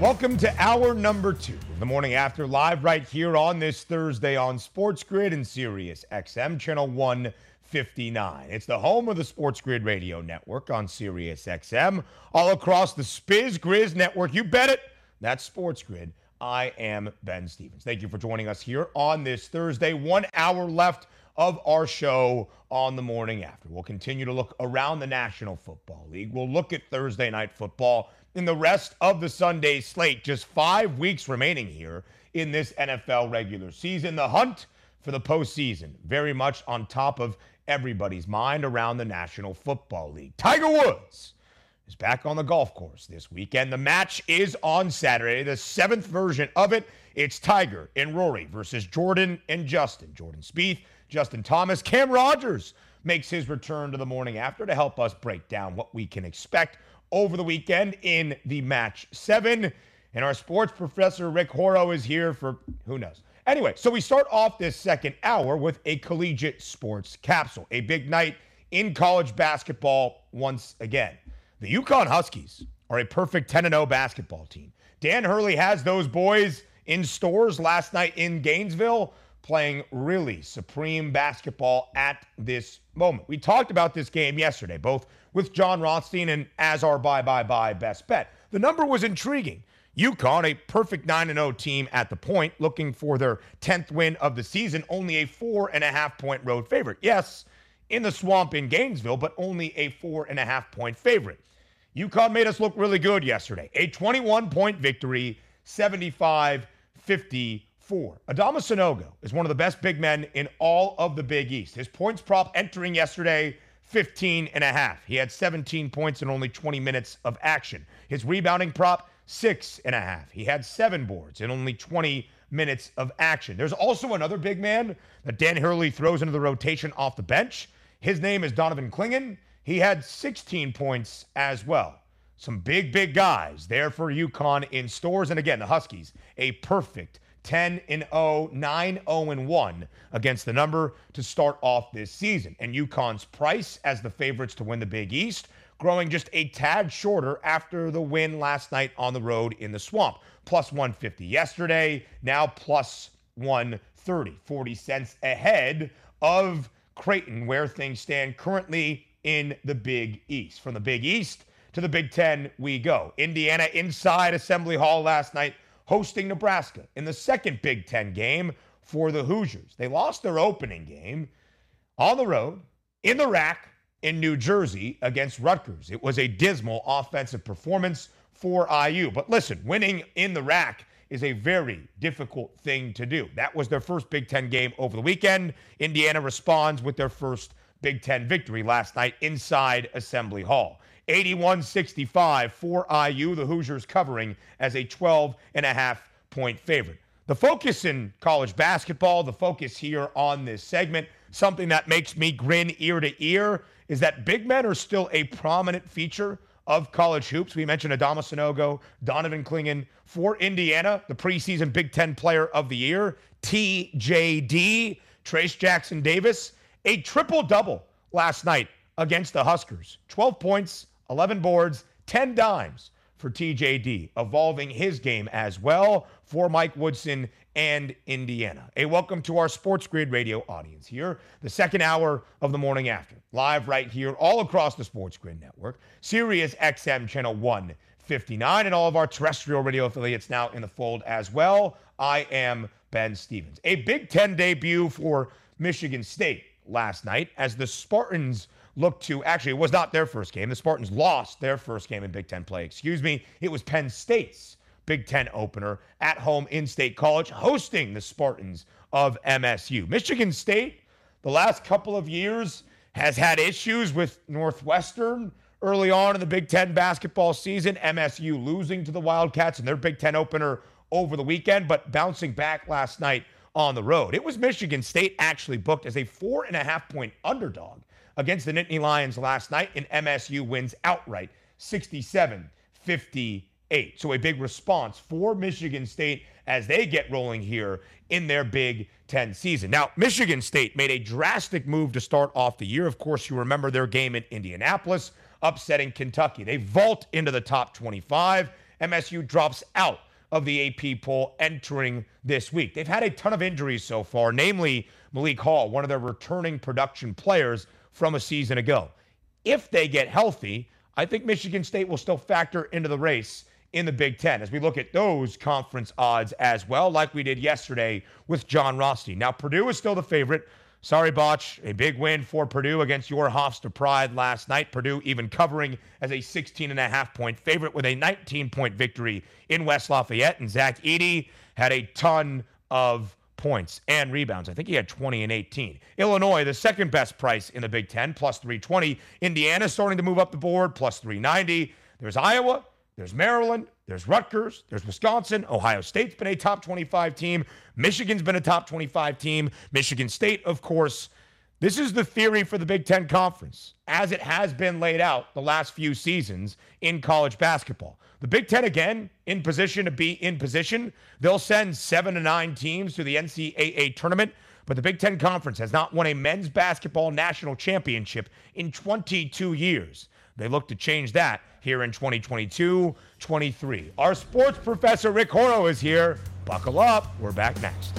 Welcome to hour number two of the morning after live right here on this Thursday on Sports Grid and Sirius XM channel 159. It's the home of the Sports Grid Radio Network on Sirius XM, all across the Spiz Grizz network. You bet it. That's Sports Grid. I am Ben Stevens. Thank you for joining us here on this Thursday. One hour left of our show on the morning after. We'll continue to look around the National Football League. We'll look at Thursday night football in the rest of the Sunday slate. Just five weeks remaining here in this NFL regular season. The hunt for the postseason, very much on top of everybody's mind around the National Football League. Tiger Woods is back on the golf course this weekend. The match is on Saturday, the seventh version of it. It's Tiger and Rory versus Jordan and Justin. Jordan Spieth, Justin Thomas, Cam Rogers makes his return to the morning after to help us break down what we can expect over the weekend in the match seven. And our sports professor, Rick Horrow, is here for who knows. Anyway, so we start off this second hour with a collegiate sports capsule, a big night in college basketball once again. The UConn Huskies are a perfect 10 0 basketball team. Dan Hurley has those boys in Storrs last night in Gainesville playing really supreme basketball at this moment. We talked about this game yesterday, both with John Rothstein and as our bye bye bye best bet. The number was intriguing. UConn, a perfect 9 0 team at the point, looking for their 10th win of the season, only a four and a half point road favorite. Yes, in the swamp in Gainesville, but only a four and a half point favorite. UConn made us look really good yesterday. A 21 point victory, 75 54. Adama Sanogo is one of the best big men in all of the Big East. His points prop entering yesterday 15 and a half. He had 17 points in only 20 minutes of action. His rebounding prop, six and a half. He had seven boards in only 20 minutes of action. There's also another big man that Dan Hurley throws into the rotation off the bench. His name is Donovan Clingan. He had 16 points as well. Some big, big guys there for UConn in Storrs. And again, the Huskies, a perfect 10 and 0, 9 0 and 1 against the number to start off this season. And UConn's price as the favorites to win the Big East, growing just a tad shorter after the win last night on the road in the swamp. Plus 150 yesterday, now plus 130, 40 cents ahead of Creighton, where things stand currently in the Big East. From the Big East to the Big Ten, we go. Indiana inside Assembly Hall last night hosting Nebraska in the second Big Ten game for the Hoosiers. They lost their opening game on the road in the RAC in New Jersey against Rutgers. It was a dismal offensive performance for IU. But listen, winning in the RAC is a very difficult thing to do. That was their first Big Ten game over the weekend. Indiana responds with their first Big Ten victory last night inside Assembly Hall. 81 65 for IU, the Hoosiers covering as a 12 and a half point favorite. The focus in college basketball, the focus here on this segment, something that makes me grin ear to ear, is that big men are still a prominent feature of college hoops. We mentioned Adama Sanogo, Donovan Clingan for Indiana, the preseason Big Ten Player of the Year, TJD, Trayce Jackson Davis, a triple double last night against the Huskers. 12 points, 11 boards, 10 dimes for TJD, evolving his game as well for Mike Woodson and Indiana. A welcome to our Sports Grid radio audience here, the second hour of the morning after, live right here all across the Sports Grid network, Sirius XM channel 159, and all of our terrestrial radio affiliates now in the fold as well. I am Ben Stevens. A Big Ten debut for Michigan State last night as the Spartans looked to actually, it was not their first game. The Spartans lost their first game in Big Ten play. Excuse me. It was Penn State's Big Ten opener at home in State College, hosting the Spartans of MSU. Michigan State, the last couple of years, has had issues with Northwestern early on in the Big Ten basketball season. MSU losing to the Wildcats in their Big Ten opener over the weekend, but bouncing back last night on the road. It was Michigan State actually booked as a four and a half point underdog against the Nittany Lions last night, and MSU wins outright 67 58. So a big response for Michigan State as they get rolling here in their Big Ten season. Now, Michigan State made a drastic move to start off the year. Of course, you remember their game in Indianapolis, upsetting Kentucky. They vault into the top 25. MSU drops out of the AP poll entering this week. They've had a ton of injuries so far, namely Malik Hall, one of their returning production players from a season ago. If they get healthy, I think Michigan State will still factor into the race in the Big Ten as we look at those conference odds as well, like we did yesterday with John Rothstein. Now, Purdue is still the favorite. Sorry, Botch. A big win for Purdue against your Hofstra Pride last night. Purdue even covering as a 16 and a half point favorite with a 19 point victory in West Lafayette. And Zach Edey had a ton of points and rebounds. I think he had 20 and 18. Illinois, the second best price in the Big Ten, plus 320. Indiana starting to move up the board, plus 390. There's Iowa, there's Maryland, there's Rutgers, there's Wisconsin. Ohio State's been a top 25 team. Michigan's been a top 25 team. Michigan State, of course. This is the theory for the Big Ten Conference, as it has been laid out the last few seasons in college basketball. The Big Ten, again, in position to be in position. They'll send seven to nine teams to the NCAA tournament, but the Big Ten Conference has not won a men's basketball national championship in 22 years. They look to change that here in 2022 23. Our sports professor, Rick Horrow, is here. Buckle up. We're back next.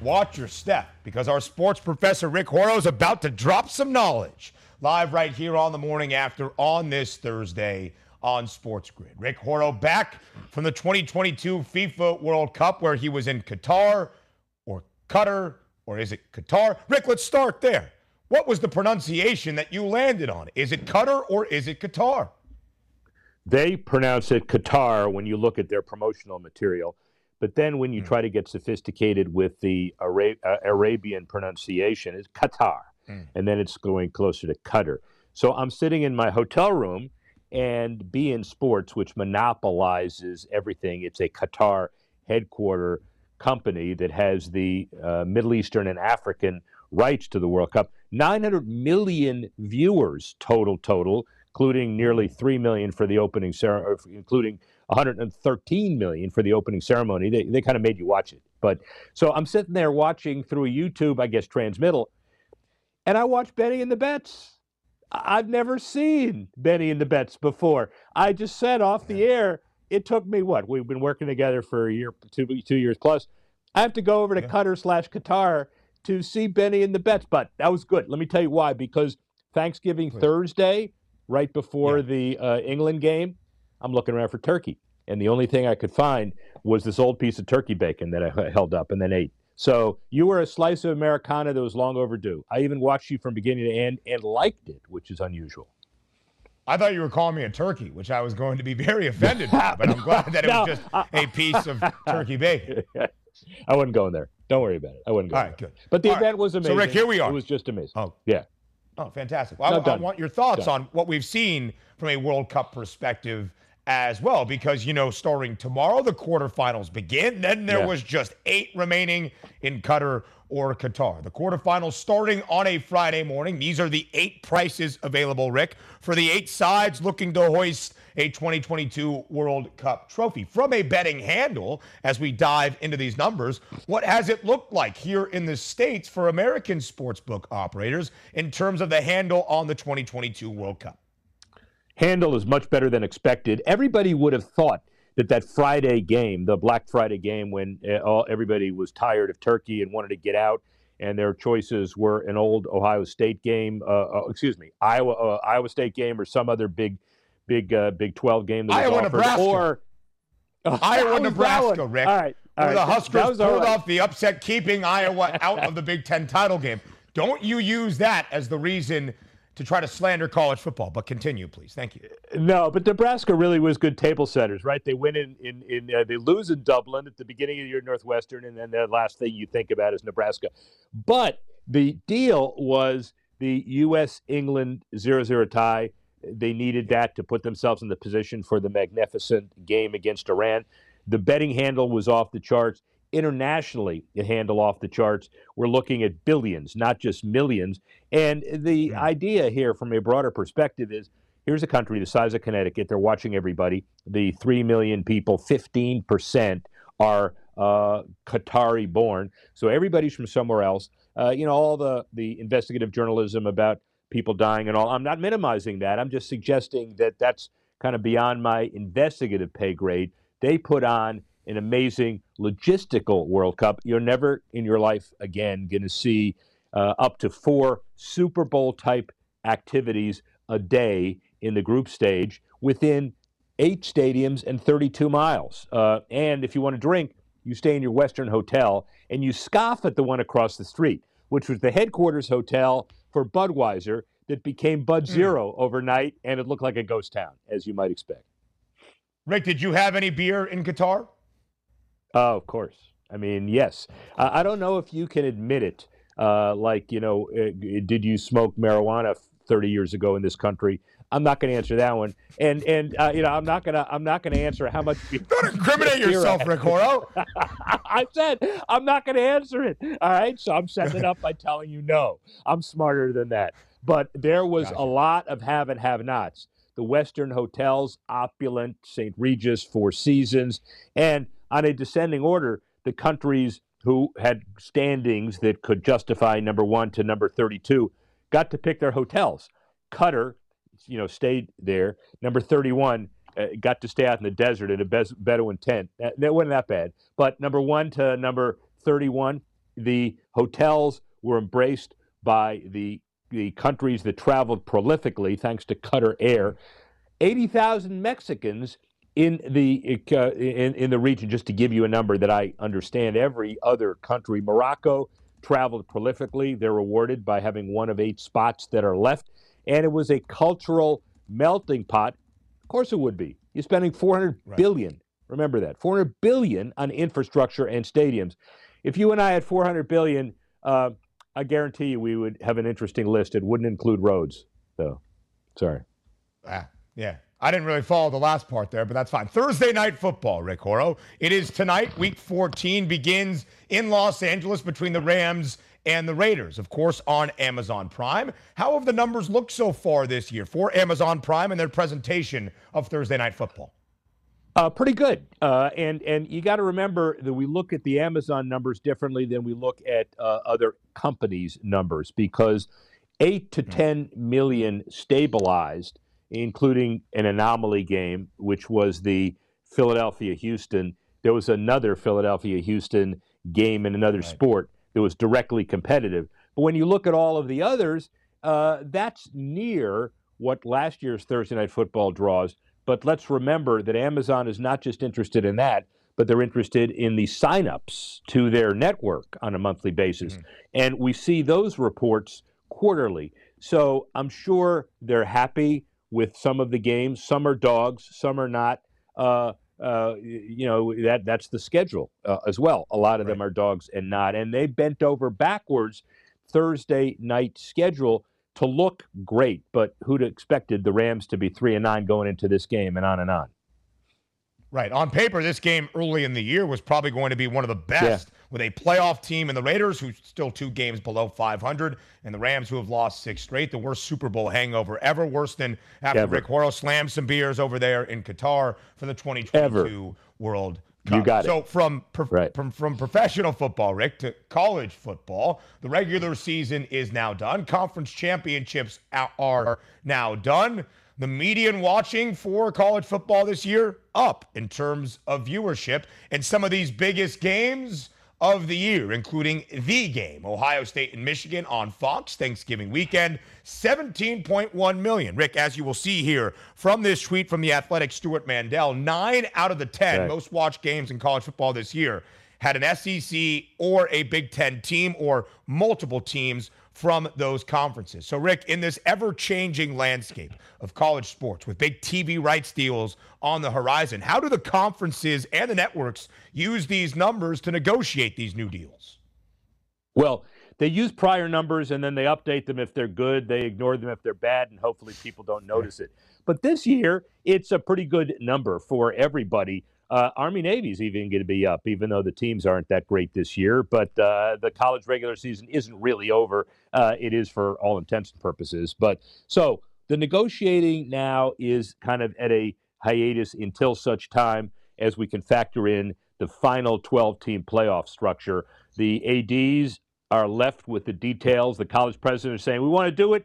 watch your step because our sports professor Rick Horrow is about to drop some knowledge live right here on the morning after on this Thursday on Sports Grid. Rick Horrow back from the 2022 FIFA World Cup where he was in Qatar or Qatar or is it Qatar? Rick, let's start there. What was the pronunciation that you landed on? Is it Qatar or is it Qatar? They pronounce it Qatar when you look at their promotional material. But then when you mm. try to get sophisticated with the Ara- uh, Arabian pronunciation, it's Qatar. Mm. And then it's going closer to Qatar. So I'm sitting in my hotel room and beIN Sports, which monopolizes everything, it's a Qatar headquarter company that has the uh, Middle Eastern and African rights to the World Cup. 900 million viewers total, total, including nearly 3 million for the opening ceremony, including 113 million for the opening ceremony. They, they kind of made you watch it. But so I'm sitting there watching through a YouTube, I guess, transmittal, and I watch Benny and the Bets. I've never seen Benny and the Bets before. I just said off the air, it took me what? We've been working together for a year, two, two years plus. I have to go over to yeah. Qatar slash Qatar to see Benny and the Bets, but that was good. Let me tell you why. Because Thanksgiving. Thursday, right before yeah. the uh, England game, I'm looking around for turkey. And the only thing I could find was this old piece of turkey bacon that I held up and then ate. So you were a slice of Americana that was long overdue. I even watched you from beginning to end and liked it, which is unusual. I thought you were calling me a turkey, which I was going to be very offended by, but I'm glad that it no, was just a piece of turkey bacon. I wasn't going there. Don't worry about it. I wouldn't go. All right, there. good. But the All event right. was amazing. So Rick, here we are. It was just amazing. Oh, yeah. Oh, fantastic. Well, I, I, want your thoughts done. on what we've seen from a World Cup perspective as well, because, you know, starting tomorrow, the quarterfinals begin. Then there yeah. was just eight remaining in Qatar or Qatar. The quarterfinals starting on a Friday morning. These are the eight prices available, Rick, for the eight sides looking to hoist a 2022 World Cup trophy. From a betting handle, as we dive into these numbers, what has it looked like here in the States for American sportsbook operators in terms of the handle on the 2022 World Cup? Handle is much better than expected. Everybody would have thought that that Friday game, the Black Friday game, when uh, all, everybody was tired of Turkey and wanted to get out, and their choices were an old Ohio State game, uh, uh, excuse me, Iowa uh, Iowa State game, or some other big, big uh, Big Twelve game that was Iowa, offered, Nebraska. or Iowa, Nebraska, Rick. All right. Or the Huskers pulled right. off the upset, keeping Iowa out of the Big Ten title game. Don't you use that as the reason to try to slander college football. But continue, please. Thank you. No, but Nebraska really was good table setters, right? They win in in, in uh, they lose in Dublin at the beginning of year, Northwestern, and then the last thing you think about is Nebraska. But the deal was the U.S. England 0-0 tie. They needed that to put themselves in the position for the magnificent game against Iran. The betting handle was off the charts internationally it handle off the charts. We're looking at billions, not just millions. And the idea here, from a broader perspective, is here's a country the size of Connecticut. They're watching everybody. The three million people, 15% are uh, Qatari born. So everybody's from somewhere else. Uh, you know, all the, the investigative journalism about people dying and all. I'm not minimizing that. I'm just suggesting that that's kind of beyond my investigative pay grade. They put on an amazing logistical World Cup. You're never in your life again going to see uh, up to four Super Bowl type activities a day in the group stage within eight stadiums and 32 miles. Uh, and if you want to drink, you stay in your Western hotel and you scoff at the one across the street, which was the headquarters hotel for Budweiser that became Bud hmm. Zero mm. overnight, and it looked like a ghost town, as you might expect. Rick, did you have any beer in Qatar? Oh, of course. I mean, yes. Uh, I don't know if you can admit it. Uh, like, you know, uh, did you smoke marijuana 30 years ago in this country? I'm not going to answer that one, and and uh, you know I'm not gonna I'm not gonna answer how much. Don't incriminate yourself, Rick Horrow. I said I'm not going to answer it. All right, so I'm setting it up by telling you no. I'm smarter than that. But there was gotcha. a lot of have and have nots. The Western hotels, opulent, St. Regis, Four Seasons, and on a descending order, the countries who had standings that could justify number one to number 32 got to pick their hotels. Qatar, you know, stayed there. Number 31 uh, got to stay out in the desert in a Bedouin tent. That, that wasn't that bad. But number one to number 31, the hotels were embraced by the the countries that traveled prolifically, thanks to Qatar Air. 80,000 Mexicans in the uh, in, in the region, just to give you a number that I understand, every other country, Morocco traveled prolifically. They're rewarded by having one of eight spots that are left, and it was a cultural melting pot. Of course, it would be. You're spending 400 right. billion. Remember that 400 billion on infrastructure and stadiums. If you and I had 400 billion, uh, I guarantee you we would have an interesting list. It wouldn't include roads, though. Sorry. Ah, yeah. I didn't really follow the last part there, but that's fine. Thursday night football, Rick Horrow. It is tonight. Week 14 begins in Los Angeles between the Rams and the Raiders, of course, on Amazon Prime. How have the numbers looked so far this year for Amazon Prime and their presentation of Thursday night football? Uh, pretty good, uh, and and you got to remember that we look at the Amazon numbers differently than we look at uh, other companies' numbers because eight to mm-hmm. ten million stabilized including an anomaly game, which was the Philadelphia Houston. There was another Philadelphia Houston game in another right. sport that was directly competitive. But when you look at all of the others, uh, that's near what last year's Thursday Night Football draws. But let's remember that Amazon is not just interested in that, but they're interested in the signups to their network on a monthly basis. Mm-hmm. And we see those reports quarterly. So I'm sure they're happy with some of the games. Some are dogs, some are not. Uh, uh, you know that that's the schedule uh, as well. A lot of right. them are dogs and not, and they bent over backwards Thursday night schedule to look great. But who'd expected the Rams to be three and nine going into this game, and on and on. Right. On paper, this game early in the year was probably going to be one of the best yeah. with a playoff team and the Raiders, who's still two games below 500, and the Rams, who have lost six straight. The worst Super Bowl hangover ever, worse than after Ever. Rick Horrow slammed some beers over there in Qatar for the 2022 Ever. World Cup. You got so it. So from, right. from from professional football, Rick, to college football, the regular season is now done. Conference championships are now done the median watching for college football this year up in terms of viewership. And some of these biggest games of the year, including the game, Ohio State and Michigan on Fox Thanksgiving weekend, 17.1 million. Rick, as you will see here from this tweet from the athletic Stewart Mandel, nine out of the 10 right. most watched games in college football this year had an SEC or a Big Ten team or multiple teams from those conferences. So, Rick, in this ever changing landscape of college sports with big TV rights deals on the horizon, how do the conferences and the networks use these numbers to negotiate these new deals? Well, they use prior numbers and then they update them if they're good. They ignore them if they're bad, and hopefully people don't notice it. But this year, it's a pretty good number for everybody. Uh, Army Navy is even going to be up, even though the teams aren't that great this year. But uh, the college regular season isn't really over. Uh, it is for all intents and purposes. But so the negotiating now is kind of at a hiatus until such time as we can factor in the final 12 team playoff structure. The ADs are left with the details. The college president is saying, We want to do it.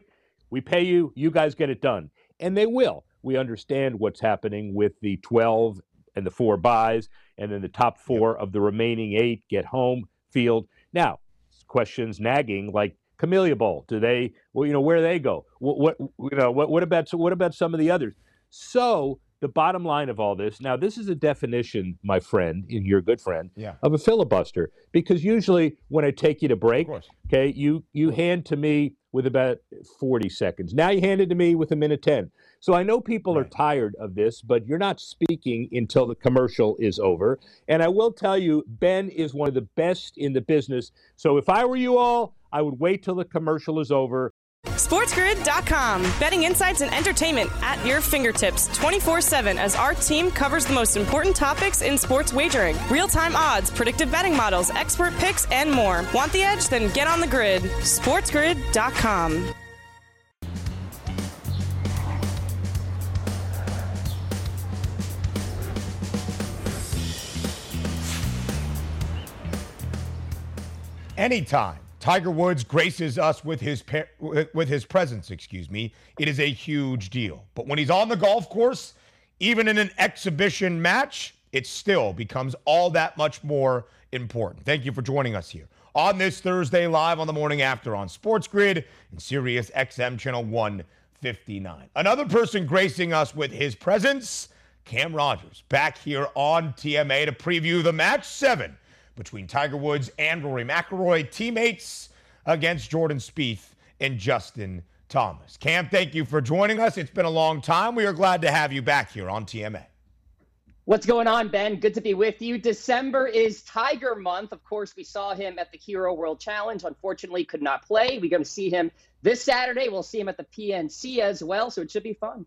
We pay you. You guys get it done. And they will. We understand what's happening with the 12 and the four buys, and then the top four of the remaining eight get home field. Now, questions nagging like Camellia Bowl. Do they, well, you know, where they go? What, what you know, what, what about what about some of the others? So the bottom line of all this now this is a definition my friend and your good friend yeah. of a filibuster because usually when i take you to break okay you you hand to me with about 40 seconds now you hand it to me with a minute 10 so i know people right. are tired of this but you're not speaking until the commercial is over and i will tell you ben is one of the best in the business so if i were you all i would wait till the commercial is over SportsGrid.com. Betting insights and entertainment at your fingertips 24 7 as our team covers the most important topics in sports wagering real time odds, predictive betting models, expert picks, and more. Want the edge? Then get on the grid. SportsGrid.com. Anytime Tiger Woods graces us with his with his presence, excuse me. It is a huge deal. But when he's on the golf course, even in an exhibition match, it still becomes all that much more important. Thank you for joining us here on this Thursday live on the morning after on Sports Grid and Sirius XM channel 159. Another person gracing us with his presence, Cam Rogers, back here on TMA to preview the match 7 between Tiger Woods and Rory McIlroy, teammates against Jordan Spieth and Justin Thomas. Cam, thank you for joining us. It's been a long time. We are glad to have you back here on TMA. What's going on, Ben? Good to be with you. December is Tiger month. Of course, we saw him at the Hero World Challenge. Unfortunately, could not play. We're going to see him this Saturday. We'll see him at the PNC as well, so it should be fun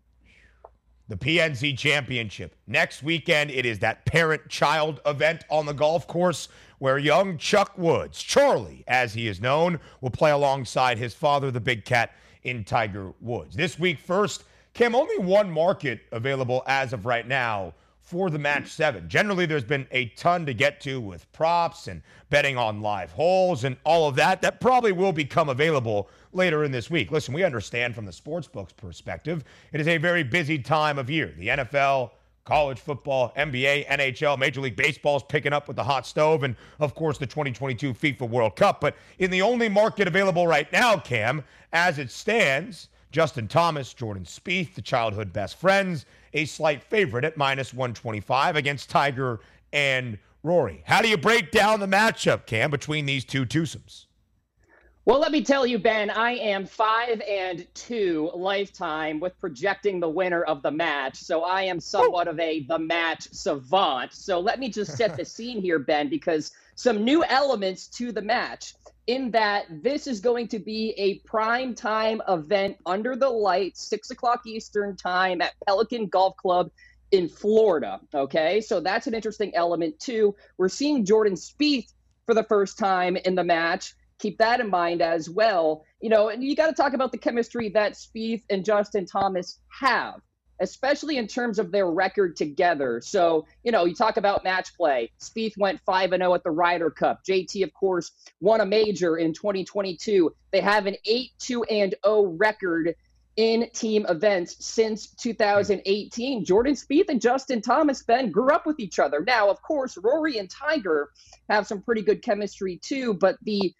the PNC Championship. Next weekend, it is that parent child event on the golf course where young Chuck Woods, Charlie as he is known, will play alongside his father, the Big Cat, in Tiger Woods. This week, first, Cam, only one market available as of right now for the match seven. Generally, there's been a ton to get to with props and betting on live holes and all of that. That probably will become available later in this week. Listen, we understand from the sportsbook's perspective, it is a very busy time of year. The NFL, college football, NBA, NHL, Major League Baseball is picking up with the hot stove, and of course the 2022 FIFA World Cup. But in the only market available right now, Cam, as it stands, Justin Thomas, Jordan Spieth, the childhood best friends, a slight favorite at minus 125 against Tiger and Rory. How do you break down the matchup, Cam, between these two twosomes? Well, let me tell you, Ben, I am five and two lifetime with projecting the winner of the match. So I am somewhat of a the match savant. So let me just set the scene here, Ben, because some new elements to the match in that this is going to be a prime time event under the lights, six o'clock Eastern time at Pelican Golf Club in Florida. Okay, so that's an interesting element too. We're seeing Jordan Spieth for the first time in the match. Keep that in mind as well. You know, and you got to talk about the chemistry that Spieth and Justin Thomas have especially in terms of their record together. So, you know, you talk about match play. Spieth went 5 and 0 at the Ryder Cup. JT, of course, won a major in 2022. They have an 8 2 and 0 record in team events since 2018. Jordan Spieth and Justin Thomas Ben grew up with each other. Now, of course, Rory and Tiger have some pretty good chemistry too, but the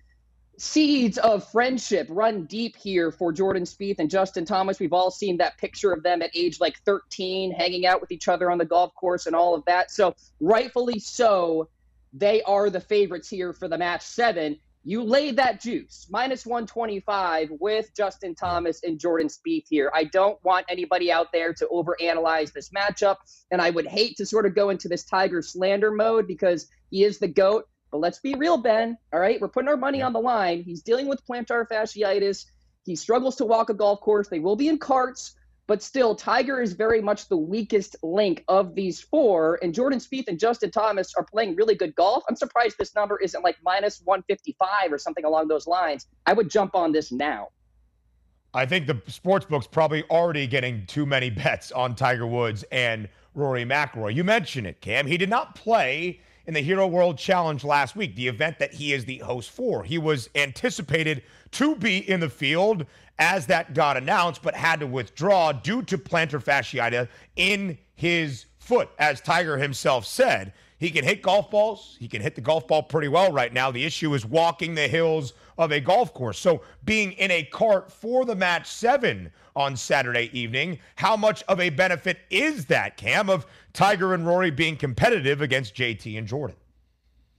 seeds of friendship run deep here for Jordan Spieth and Justin Thomas. We've all seen that picture of them at age like 13, hanging out with each other on the golf course and all of that. So, rightfully so, they are the favorites here for the match seven. You lay that juice minus 125 with Justin Thomas and Jordan Spieth here. I don't want anybody out there to overanalyze this matchup, and I would hate to sort of go into this Tiger slander mode because he is the GOAT. But let's be real, Ben. All right, we're putting our money on the line. He's dealing with plantar fasciitis. He struggles to walk a golf course. They will be in carts. But still, Tiger is very much the weakest link of these four. And Jordan Spieth and Justin Thomas are playing really good golf. I'm surprised this number isn't like minus 155 or something along those lines. I would jump on this now. I think the sports book's probably already getting too many bets on Tiger Woods and Rory McIlroy. You mentioned it, Cam. He did not play in the Hero World Challenge last week, the event that he is the host for. He was anticipated to be in the field as that got announced, but had to withdraw due to plantar fasciitis in his foot. As Tiger himself said, he can hit golf balls. He can hit the golf ball pretty well right now. The issue is walking the hills of a golf course. So being in a cart for the match seven on Saturday evening, how much of a benefit is that, Cam, of Tiger and Rory being competitive against JT and Jordan?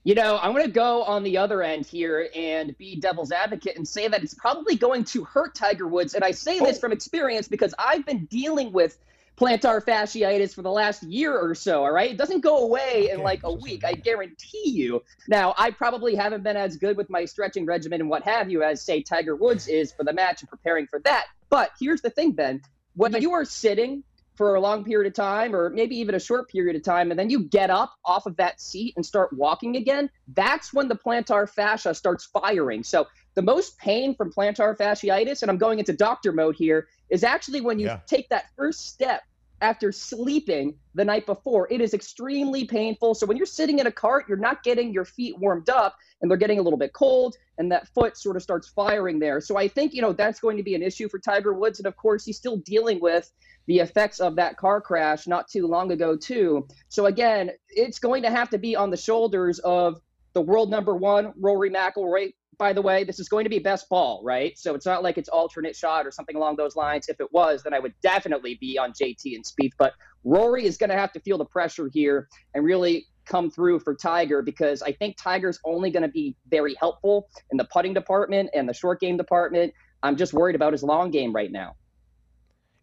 You know, I'm going to go on the other end here and be devil's advocate and say that it's probably going to hurt Tiger Woods. And I say this oh. from experience because I've been dealing with plantar fasciitis for the last year or so. All right. It doesn't go away in like a week. I guarantee you. Now, I probably haven't been as good with my stretching regimen and what have you as, say, Tiger Woods is for the match and preparing for that. But here's the thing, Ben. When you are sitting for a long period of time or maybe even a short period of time and then you get up off of that seat and start walking again that's when the plantar fascia starts firing so the most pain from plantar fasciitis and i'm going into doctor mode here is actually when you yeah. take that first step after sleeping the night before it is extremely painful so when you're sitting in a cart you're not getting your feet warmed up and they're getting a little bit cold and that foot sort of starts firing there so i think you know that's going to be an issue for tiger woods and of course he's still dealing with the effects of that car crash not too long ago too. So again, it's going to have to be on the shoulders of the world number one, Rory McIlroy. By the way, this is going to be best ball, right? So it's not like it's alternate shot or something along those lines. If it was, then I would definitely be on JT and Spieth. But Rory is going to have to feel the pressure here and really come through for Tiger because I think Tiger's only going to be very helpful in the putting department and the short game department. I'm just worried about his long game right now.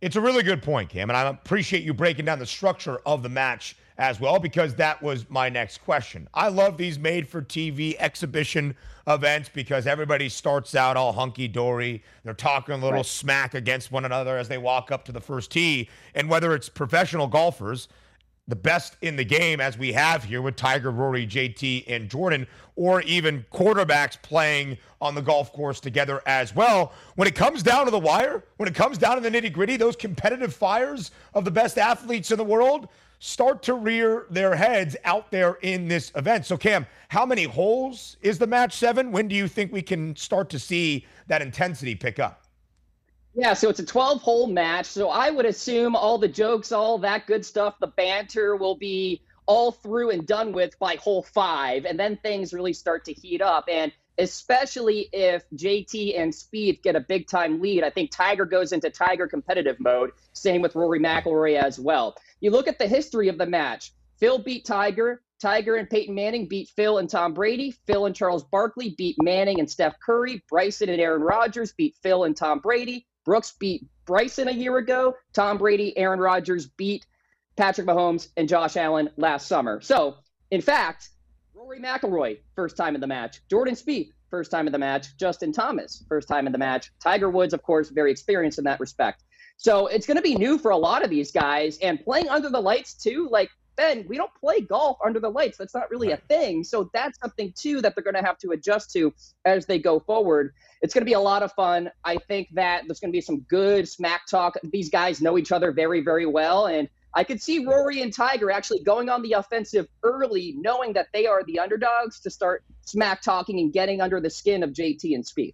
It's a really good point, Cam, and I appreciate you breaking down the structure of the match as well because that was my next question. I love these made for TV exhibition events because everybody starts out all hunky dory. They're talking a little right. smack against one another as they walk up to the first tee. And whether it's professional golfers, the best in the game as we have here with Tiger, Rory, JT, and Jordan, or even quarterbacks playing on the golf course together as well. When it comes down to the wire, when it comes down to the nitty gritty, those competitive fires of the best athletes in the world start to rear their heads out there in this event. So, Cam, how many holes is the match seven? When do you think we can start to see that intensity pick up? Yeah, so it's a 12 hole match. So I would assume all the jokes, all that good stuff, the banter will be all through and done with by hole five. And then things really start to heat up. And especially if JT and Spieth get a big time lead, I think Tiger goes into Tiger competitive mode. Same with Rory McIlroy as well. You look at the history of the match. Phil beat Tiger. Tiger and Peyton Manning beat Phil and Tom Brady. Phil and Charles Barkley beat Manning and Steph Curry. Bryson and Aaron Rodgers beat Phil and Tom Brady. Brooks beat Bryson a year ago. Tom Brady, Aaron Rodgers beat Patrick Mahomes and Josh Allen last summer. So, in fact, Rory McIlroy, first time in the match. Jordan Spieth, first time in the match. Justin Thomas, first time in the match. Tiger Woods, of course, very experienced in that respect. So it's going to be new for a lot of these guys. And playing under the lights, too, like Ben, we don't play golf under the lights. That's not really a thing. So that's something too that they're going to have to adjust to as they go forward. It's going to be a lot of fun. I think that there's going to be some good smack talk. These guys know each other very, very well. And I could see Rory and Tiger actually going on the offensive early, knowing that they are the underdogs to start smack talking and getting under the skin of JT and Spieth.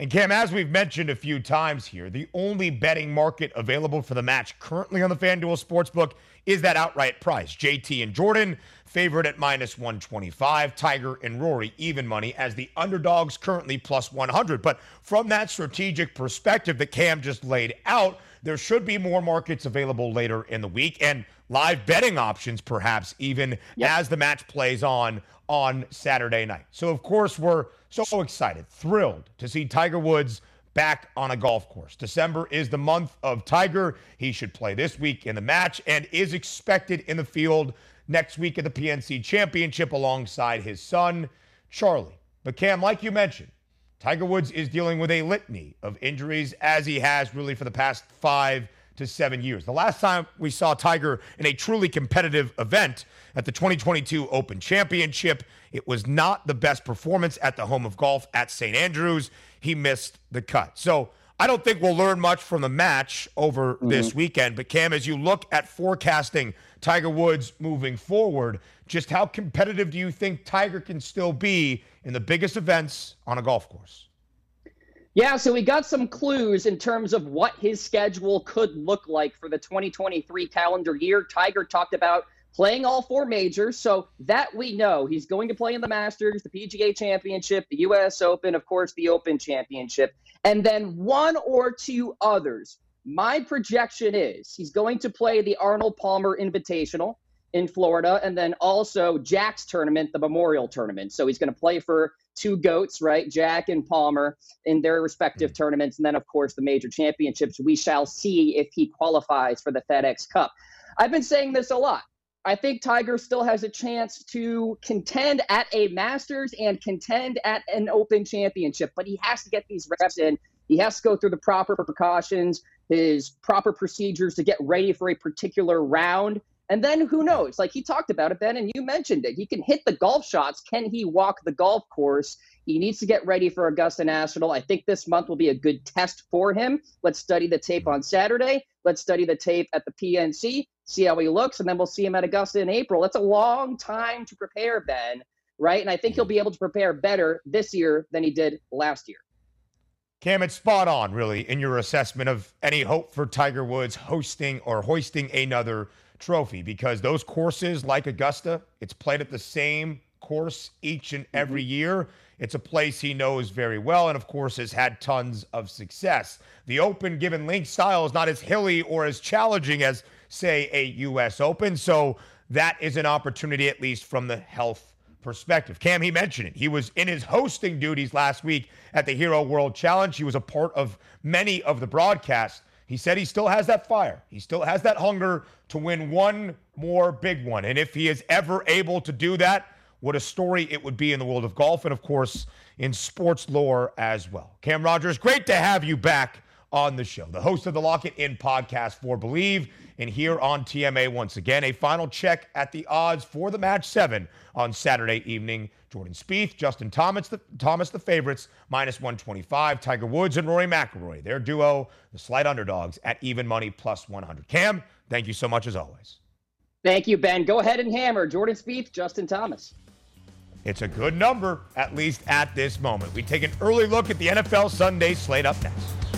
And Cam, as we've mentioned a few times here, the only betting market available for the match currently on the FanDuel Sportsbook is that outright price. JT and Jordan favored at minus 125, Tiger and Rory even money as the underdogs currently plus 100. But from that strategic perspective that Cam just laid out, there should be more markets available later in the week and live betting options, perhaps even yep. as the match plays on on Saturday night. So, of course, we're so excited, thrilled to see Tiger Woods back on a golf course. December is the month of Tiger. He should play this week in the match and is expected in the field next week at the PNC Championship alongside his son, Charlie. But Cam, like you mentioned, Tiger Woods is dealing with a litany of injuries as he has really for the past five to seven years. The last time we saw Tiger in a truly competitive event at the 2022 Open Championship, it was not the best performance at the home of golf at St. Andrews. He missed the cut. So I don't think we'll learn much from the match over mm-hmm. this weekend. But Cam, as you look at forecasting Tiger Woods moving forward, just how competitive do you think Tiger can still be in the biggest events on a golf course? Yeah, so we got some clues in terms of what his schedule could look like for the 2023 calendar year. Tiger talked about playing all four majors, so that we know. He's going to play in the Masters, the PGA Championship, the US Open, of course, the Open Championship, and then one or two others. My projection is he's going to play the Arnold Palmer Invitational in Florida, and then also Jack's tournament, the Memorial Tournament. So he's going to play for two goats, right? Jack and Palmer in their respective mm-hmm. tournaments, and then of course the major championships. We shall see if he qualifies for the FedEx Cup. I've been saying this a lot. I think Tiger still has a chance to contend at a Masters and contend at an Open Championship, but he has to get these reps in. He has to go through the proper precautions, his proper procedures to get ready for a particular round. And then who knows? Like he talked about it, Ben, and you mentioned it. He can hit the golf shots. Can he walk the golf course? He needs to get ready for Augusta National. I think this month will be a good test for him. Let's study the tape on Saturday. Let's study the tape at the PNC, see how he looks, and then we'll see him at Augusta in April. That's a long time to prepare, Ben, right? And I think he'll be able to prepare better this year than he did last year. Cam, it's spot on, really, in your assessment of any hope for Tiger Woods hosting or hoisting another trophy because those courses like Augusta, it's played at the same course each and every mm-hmm. year. It's a place he knows very well and, of course, has had tons of success. The Open, given link style, is not as hilly or as challenging as, say, a U.S. Open. So that is an opportunity, at least from the health perspective. Cam, he mentioned it. He was in his hosting duties last week at the Hero World Challenge. He was a part of many of the broadcasts. He said he still has that fire. He still has that hunger to win one more big one. And if he is ever able to do that, what a story it would be in the world of golf and, of course, in sports lore as well. Cam Rogers, great to have you back on the show. The host of the Lock It In podcast for Believe, and here on TMA once again, a final check at the odds for the match seven on Saturday evening. Jordan Spieth, Justin Thomas, the, Thomas, the favorites, minus 125. Tiger Woods and Rory McIlroy, their duo, the slight underdogs at even money plus 100. Cam, thank you so much as always. Thank you, Ben. Go ahead and hammer Jordan Spieth, Justin Thomas. It's a good number, at least at this moment. We take an early look at the NFL Sunday slate up next.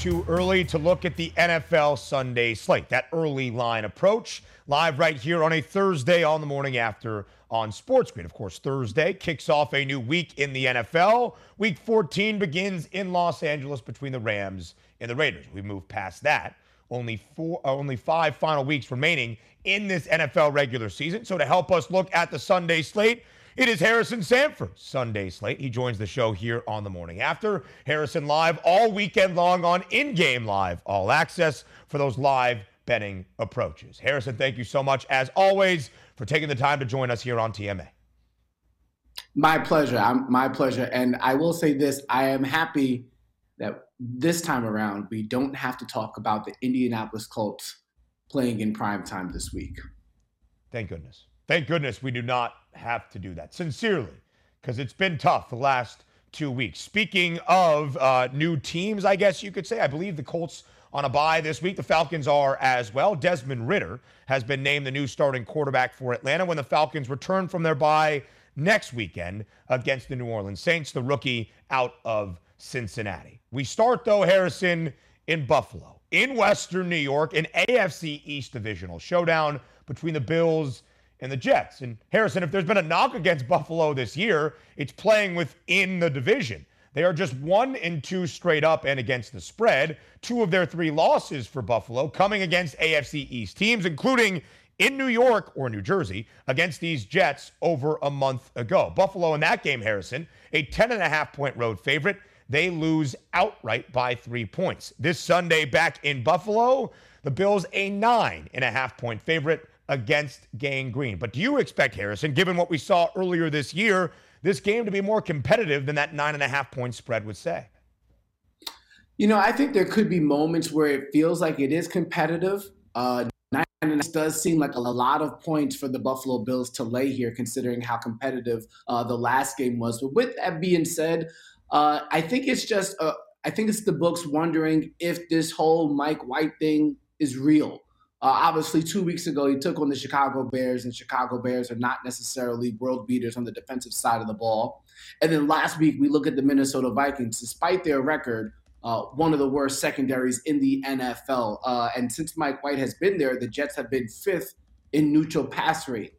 too early to look at the NFL Sunday slate. That early line approach live right here on a Thursday on the morning after on Sports Grid. Of course, Thursday kicks off a new week in the NFL. Week 14 begins in Los Angeles between the Rams and the Raiders. We move past that. Only four, uh, only five final weeks remaining in this NFL regular season. So to help us look at the Sunday slate, it is Harrison Sanford, Sunday slate. He joins the show here on the morning after. Harrison live all weekend long on in game live, all access for those live betting approaches. Harrison, thank you so much, as always, for taking the time to join us here on TMA. My pleasure. I'm, my pleasure. And I will say this I am happy that this time around we don't have to talk about the Indianapolis Colts playing in prime time this week. Thank goodness. Thank goodness we do not have to do that. Sincerely, because it's been tough the last two weeks. Speaking of uh, new teams, I guess you could say, I believe the Colts on a bye this week. The Falcons are as well. Desmond Ridder has been named the new starting quarterback for Atlanta when the Falcons return from their bye next weekend against the New Orleans Saints, the rookie out of Cincinnati. We start, though, Harrison, in Buffalo, in Western New York, an AFC East divisional showdown between the Bills and the Jets. And Harrison, if there's been a knock against Buffalo this year, it's playing within the division. They are just one and two straight up and against the spread. Two of their three losses for Buffalo coming against AFC East teams, including in New York or New Jersey against these Jets over a month ago. Buffalo in that game, Harrison, a 10 and a half point road favorite. They lose outright by three points. This Sunday back in Buffalo, the Bills a nine and a half point favorite against Gang Green. But do you expect, Harrison, given what we saw earlier this year, this game to be more competitive than that nine and a half point spread would say? You know, I think there could be moments where it feels like it is competitive. Uh, nine and does seem like a lot of points for the Buffalo Bills to lay here, considering how competitive uh, the last game was. But with that being said, uh, I think it's just, uh, I think it's the books wondering if this whole Mike White thing is real. Uh, obviously, two weeks ago, he took on the Chicago Bears, and Chicago Bears are not necessarily world beaters on the defensive side of the ball. And then last week, we look at the Minnesota Vikings. Despite their record, uh, one of the worst secondaries in the NFL. Uh, and since Mike White has been there, the Jets have been fifth in neutral pass rate.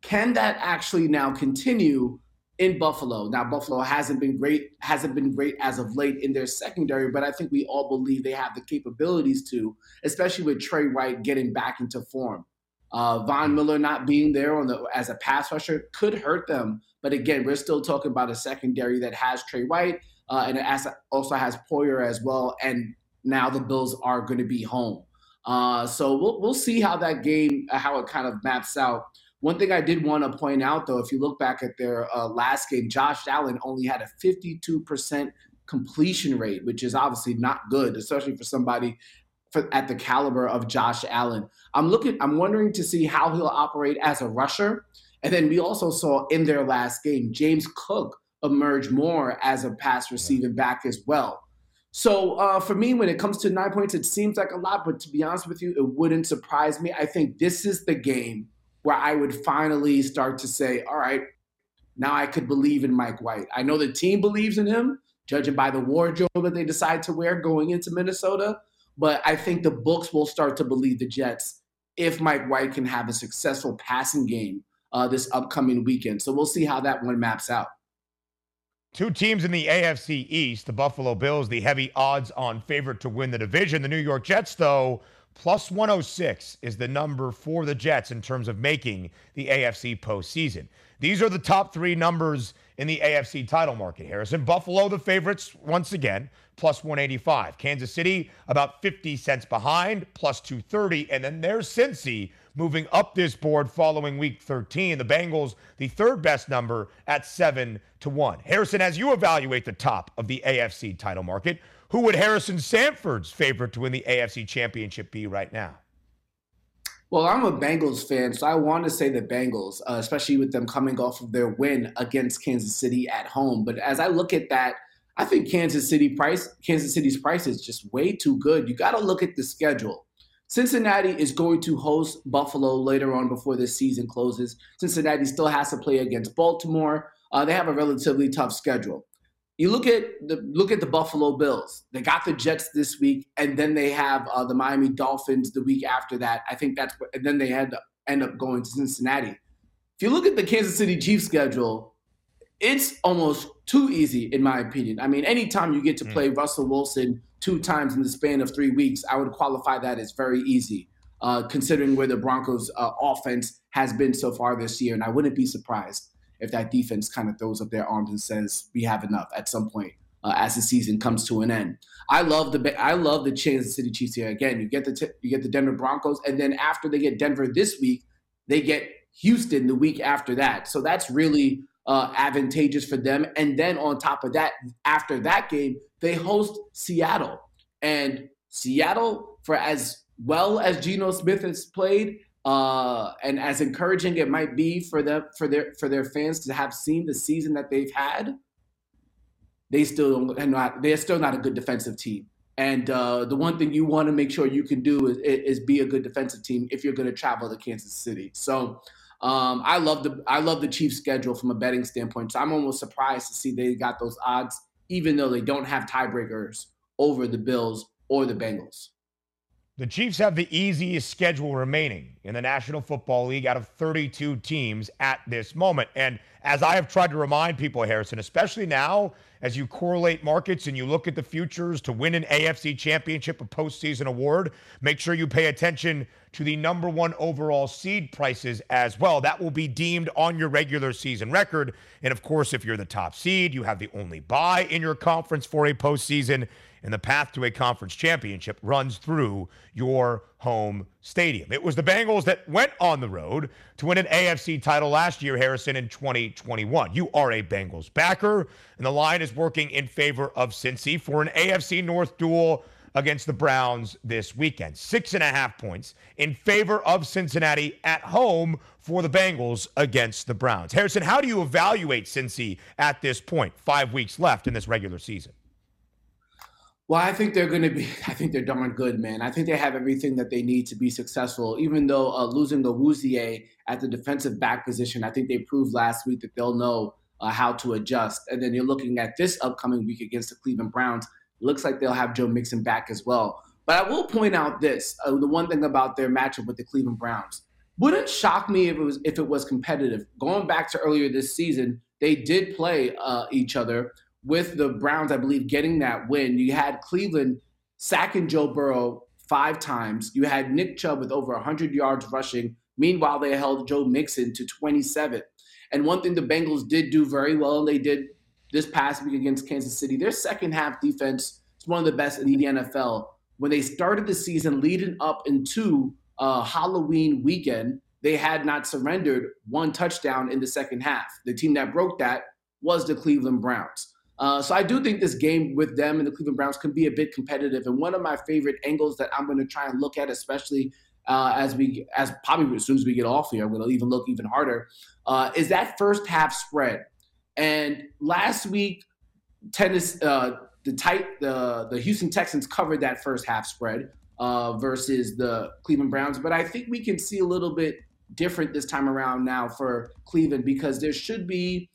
Can that actually now continue in Buffalo. Now Buffalo hasn't been great, hasn't been great as of late in their secondary, but I think we all believe they have the capabilities to, especially with Trey White getting back into form. Uh, Von Miller not being there on the as a pass rusher could hurt them, but again, we're still talking about a secondary that has Trey White uh, and it also has Poyer as well, and now the Bills are going to be home. Uh, so we'll we'll see how that game how it kind of maps out. One thing I did want to point out, though, if you look back at their uh, last game, Josh Allen only had a 52% completion rate, which is obviously not good, especially for somebody for, at the caliber of Josh Allen. I'm looking, I'm wondering to see how he'll operate as a rusher. And then we also saw in their last game, James Cook emerge more as a pass receiving back as well. So uh, for me, when it comes to nine points, it seems like a lot, but to be honest with you, it wouldn't surprise me. I think this is the game where I would finally start to say, all right, now I could believe in Mike White. I know the team believes in him, judging by the wardrobe that they decide to wear going into Minnesota. But I think the books will start to believe the Jets if Mike White can have a successful passing game uh, this upcoming weekend. So we'll see how that one maps out. Two teams in the AFC East, the Buffalo Bills, the heavy odds on favorite to win the division. The New York Jets, though, Plus 106 is the number for the Jets in terms of making the AFC postseason. These are the top three numbers in the AFC title market, Harrison. Buffalo, the favorites, once again, plus 185. Kansas City, about 50 cents behind, plus 230. And then there's Cincy moving up this board following week 13. The Bengals, the third best number at 7 to 1. Harrison, as you evaluate the top of the AFC title market, who would Harrison Sanford's favorite to win the AFC championship be right now? Well, I'm a Bengals fan, so I want to say the Bengals, uh, especially with them coming off of their win against Kansas City at home. But as I look at that, I think Kansas City price, Kansas City's price is just way too good. You got to look at the schedule. Cincinnati is going to host Buffalo later on before this season closes. Cincinnati still has to play against Baltimore. Uh, they have a relatively tough schedule you look at the look at the Buffalo Bills. They got the Jets this week, and then they have uh, the Miami Dolphins the week after that. I think that's what, and then they had to end up going to Cincinnati. If you look at the Kansas City Chiefs schedule, it's almost too easy in my opinion. I mean, anytime you get to hmm. play. Russell Wilson two times in the span of three weeks, I would qualify that as very easy, uh, considering where the Broncos' uh, offense has been so far this year. And I wouldn't be surprised if that defense kind of throws up their arms and says we have enough at some point uh, as the season comes to an end. I love the I love the Kansas City Chiefs here. Again, you get the t- you get the Denver Broncos, and then after they get Denver this week, they get Houston the week after that. So that's really uh, advantageous for them. And then on top of that, after that game, they host Seattle, and Seattle for as well as Geno Smith has played, uh, and as encouraging it might be for them for their for their fans to have seen the season that they've had, they still don't not they're still not a good defensive team. And uh, the one thing you want to make sure you can do is, is be a good defensive team if you're going to travel to Kansas City. So um, I love the I love the Chiefs' schedule from a betting standpoint. So I'm almost surprised to see they got those odds, even though they don't have tiebreakers over the Bills or the Bengals. The Chiefs have the easiest schedule remaining in the National Football League out of 32 teams at this moment. And as I have tried to remind people, Harrison, especially now as you correlate markets and you look at the futures to win an AFC championship, a postseason award, make sure you pay attention to the number one overall seed prices as well. That will be deemed on your regular season record. And of course, if you're the top seed, you have the only bye in your conference for a postseason and the path to a conference championship runs through your home stadium. It was the Bengals that went on the road to win an AFC title last year, Harrison, in 2021. You are a Bengals backer, and the line is working in favor of Cincy for an AFC North duel against the Browns this weekend. Six and a half points in favor of Cincinnati at home for the Bengals against the Browns. Harrison, how do you evaluate Cincy at this point, five weeks left in this regular season? Well, I think they're going to be. I think they're darn good, man. I think they have everything that they need to be successful. Even though uh, losing Awuzie at the defensive back position, I think they proved last week that they'll know uh, how to adjust. And then you're looking at this upcoming week against the Cleveland Browns. Looks like they'll have Joe Mixon back as well. But I will point out this: uh, the one thing about their matchup with the Cleveland Browns wouldn't shock me if it was if it was competitive. Going back to earlier this season, they did play uh, each other with the Browns, I believe, getting that win. You had Cleveland sacking Joe Burrow five times. You had Nick Chubb with over 100 yards rushing. Meanwhile, they held Joe Mixon to 27. And one thing the Bengals did do very well, and they did this past week against Kansas City, their second half defense is one of the best in the NFL. When they started the season leading up into uh, Halloween weekend, they had not surrendered one touchdown in the second half. The team that broke that was the Cleveland Browns. Uh, so I do think this game with them and the Cleveland Browns can be a bit competitive. And one of my favorite angles that I'm going to try and look at, especially uh, as we, as probably as soon as we get off here, I'm going to even look even harder, uh, is that first half spread. And last week, tennis, uh, the tight, the the Houston Texans covered that first half spread uh, versus the Cleveland Browns. But I think we can see a little bit different this time around now for Cleveland because there should be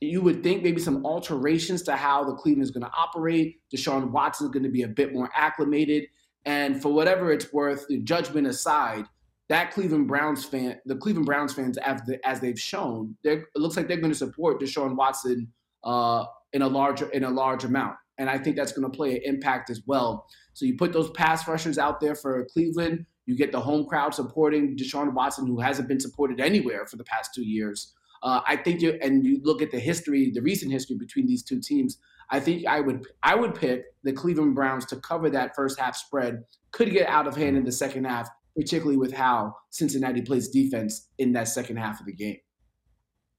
you would think maybe some alterations to how the Cleveland is going to operate. Deshaun Watson is going to be a bit more acclimated. And for whatever it's worth, the judgment aside, that Cleveland Browns fan, the Cleveland Browns fans, as, the, as they've shown, it looks like they're going to support Deshaun Watson uh, in a larger in a large amount, and I think that's going to play an impact as well. So you put those pass rushers out there for Cleveland, you get the home crowd supporting Deshaun Watson, who hasn't been supported anywhere for the past two years. Uh, I think you and you look at the history, the recent history between these two teams. I think I would I would pick the Cleveland Browns to cover that first half spread. Could get out of hand in the second half, particularly with how Cincinnati plays defense in that second half of the game.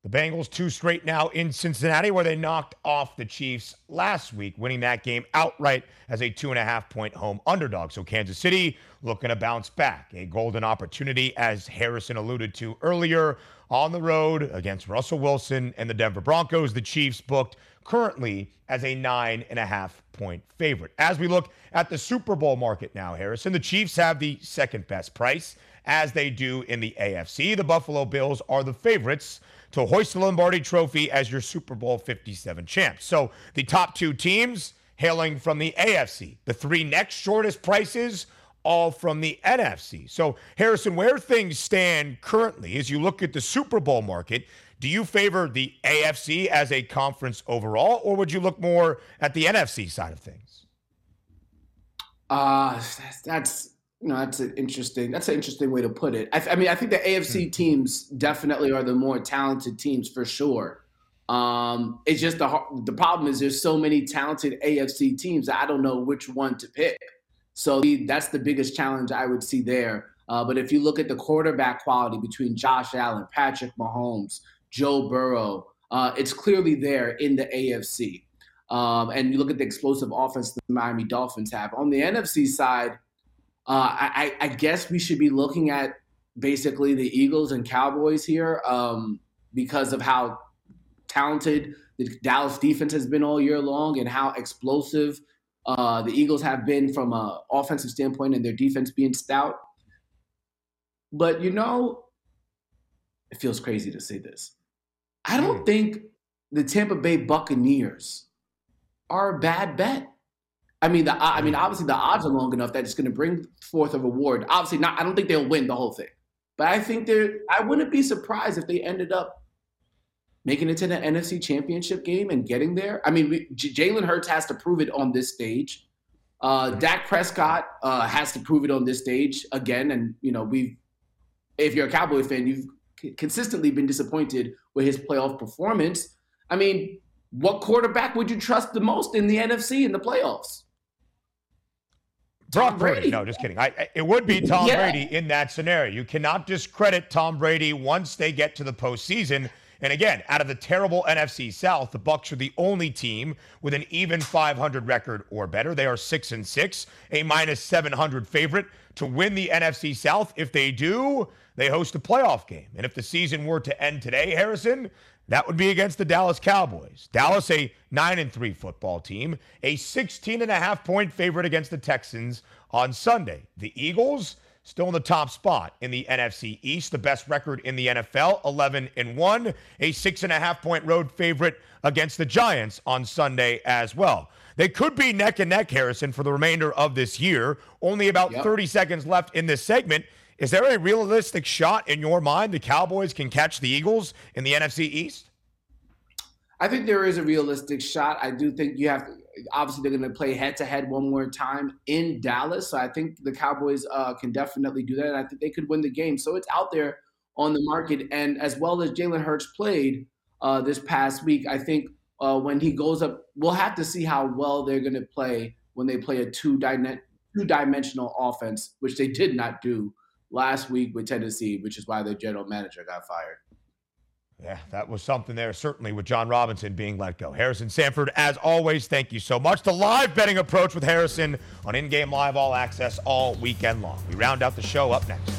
The Bengals two straight now in Cincinnati, where they knocked off the Chiefs last week, winning that game outright as a two and a half point home underdog. So Kansas City looking to bounce back. A golden opportunity, as Harrison alluded to earlier, on the road against Russell Wilson and the Denver Broncos. The Chiefs booked currently as a nine and a half point favorite. As we look at the Super Bowl market now, Harrison, the Chiefs have the second best price, as they do in the AFC. The Buffalo Bills are the favorites to hoist the Lombardi Trophy as your Super Bowl 57 champs. So the top two teams hailing from the AFC. The three next shortest prices all from the NFC. So, Harrison, where things stand currently as you look at the Super Bowl market, do you favor the AFC as a conference overall, or would you look more at the NFC side of things? Uh, that's you know, that's an interesting. That's an interesting way to put it. I, I mean, I think the AFC hmm. teams definitely are the more talented teams for sure. Um, it's just the the problem is there's so many talented AFC teams. I don't know which one to pick. So that's the biggest challenge I would see there. Uh, but if you look at the quarterback quality between Josh Allen, Patrick Mahomes, Joe Burrow, uh, it's clearly there in the AFC. Um, and you look at the explosive offense the Miami Dolphins have. On the NFC side, uh, I, I, guess we should be looking at basically the Eagles and Cowboys here um, because of how talented the Dallas defense has been all year long and how explosive uh, the Eagles have been from an offensive standpoint and their defense being stout. But you know, it feels crazy to say this. I don't mm. think the Tampa Bay Buccaneers are a bad bet. I mean, the I mean, obviously the odds are long enough that it's going to bring forth a reward. Obviously, not. I don't think they'll win the whole thing, but I think they're. I wouldn't be surprised if they ended up making it to the NFC Championship game and getting there. I mean, J- Jalen Hurts has to prove it on this stage. Uh. Dak Prescott uh, has to prove it on this stage again, and you know, we. If you're a Cowboy fan, you've consistently been disappointed with his playoff performance. I mean, what quarterback would you trust the most in the NFC in the playoffs? Brock Brady. Brady. No, just kidding. I, it would be Tom yeah. Brady in that scenario. You cannot discredit Tom Brady once they get to the postseason. And again, out of the terrible NFC South, the Bucs are the only team with an even 500 record or better. They are six and six, a minus 700 favorite to win the NFC South. If they do, they host a playoff game. And if the season were to end today, Harrison, that would be against the Dallas Cowboys. Dallas, a 9 and 3 football team, a 16 and a half point favorite against the Texans on Sunday. The Eagles, still in the top spot in the NFC East, the best record in the NFL, 11 and 1, a six and a half point road favorite against the Giants on Sunday as well. They could be neck and neck, Harrison, for the remainder of this year. Only about yep. 30 seconds left in this segment. Is there a realistic shot in your mind the Cowboys can catch the Eagles in the NFC East? I think there is a realistic shot. I do think you have to, obviously they're going to play head to head one more time in Dallas. So I think the Cowboys uh, can definitely do that. And I think they could win the game. So it's out there on the market. And as well as Jalen Hurts played uh, this past week, I think uh, when he goes up, we'll have to see how well they're going to play when they play a two two dimensional offense, which they did not do last week with Tennessee, which is why the general manager got fired. Yeah, that was something there, certainly with Jon Robinson being let go. Harrison Sanford, as always, thank you so much. The live betting approach with Harrison on in game live all access all weekend long. We round out the show up next.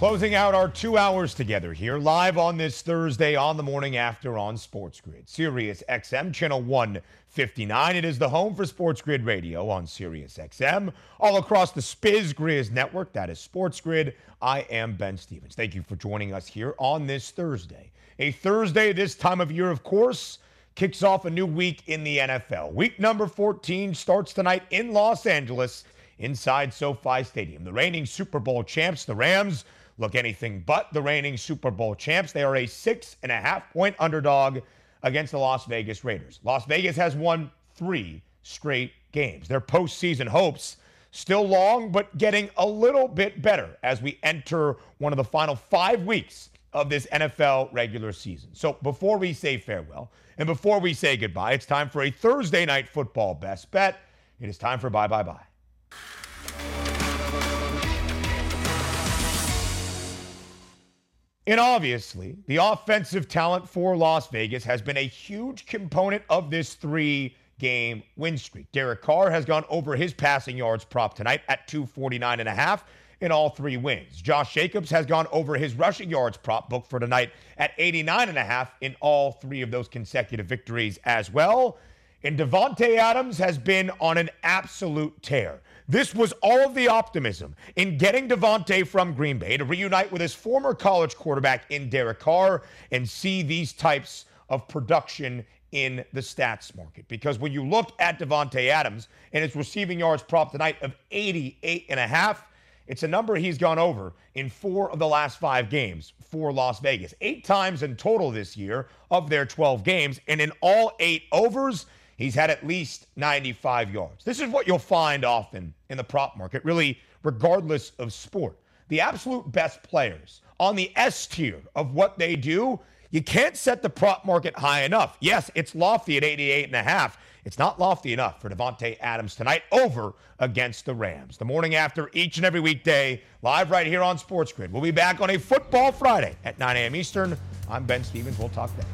Closing out our two hours together here, live on this Thursday on the morning after on Sports Grid. Sirius XM, channel 159. It is the home for Sports Grid Radio on Sirius XM, all across the Spiz Grizz network. That is Sports Grid. I am Ben Stevens. Thank you for joining us here on this Thursday. A Thursday, this time of year, of course, kicks off a new week in the NFL. Week number 14 starts tonight in Los Angeles inside SoFi Stadium. The reigning Super Bowl champs, the Rams, look anything but the reigning Super Bowl champs. They are a six and a half point underdog against the Las Vegas Raiders. Las Vegas has won three straight games. Their postseason hopes still long, but getting a little bit better as we enter one of the final five weeks of this NFL regular season. So before we say farewell and before we say goodbye, it's time for a Thursday night football best bet. It is time for bye bye bye. And obviously, the offensive talent for Las Vegas has been a huge component of this three game win streak. Derek Carr has gone over his passing yards prop tonight at 249 and a half in all three wins. Josh Jacobs has gone over his rushing yards prop book for tonight at 89 and a half in all three of those consecutive victories as well. And Davante Adams has been on an absolute tear. This was all of the optimism in getting Davante from Green Bay to reunite with his former college quarterback in Derek Carr and see these types of production in the stats market. Because when you look at Davante Adams and his receiving yards prop tonight of 88 and a half, it's a number he's gone over in four of the last five games for Las Vegas. Eight times in total this year of their 12 games. And in all eight overs, He's had at least 95 yards. This is what you'll find often in the prop market, really, regardless of sport. The absolute best players on the S tier of what they do You can't set the prop market high enough. Yes, it's lofty at 88 and a half. It's not lofty enough for Davante Adams tonight over against the Rams. The morning after each and every weekday, live right here on Sports Grid. We'll be back on a football Friday at 9 a.m. Eastern. I'm Ben Stevens. We'll talk then.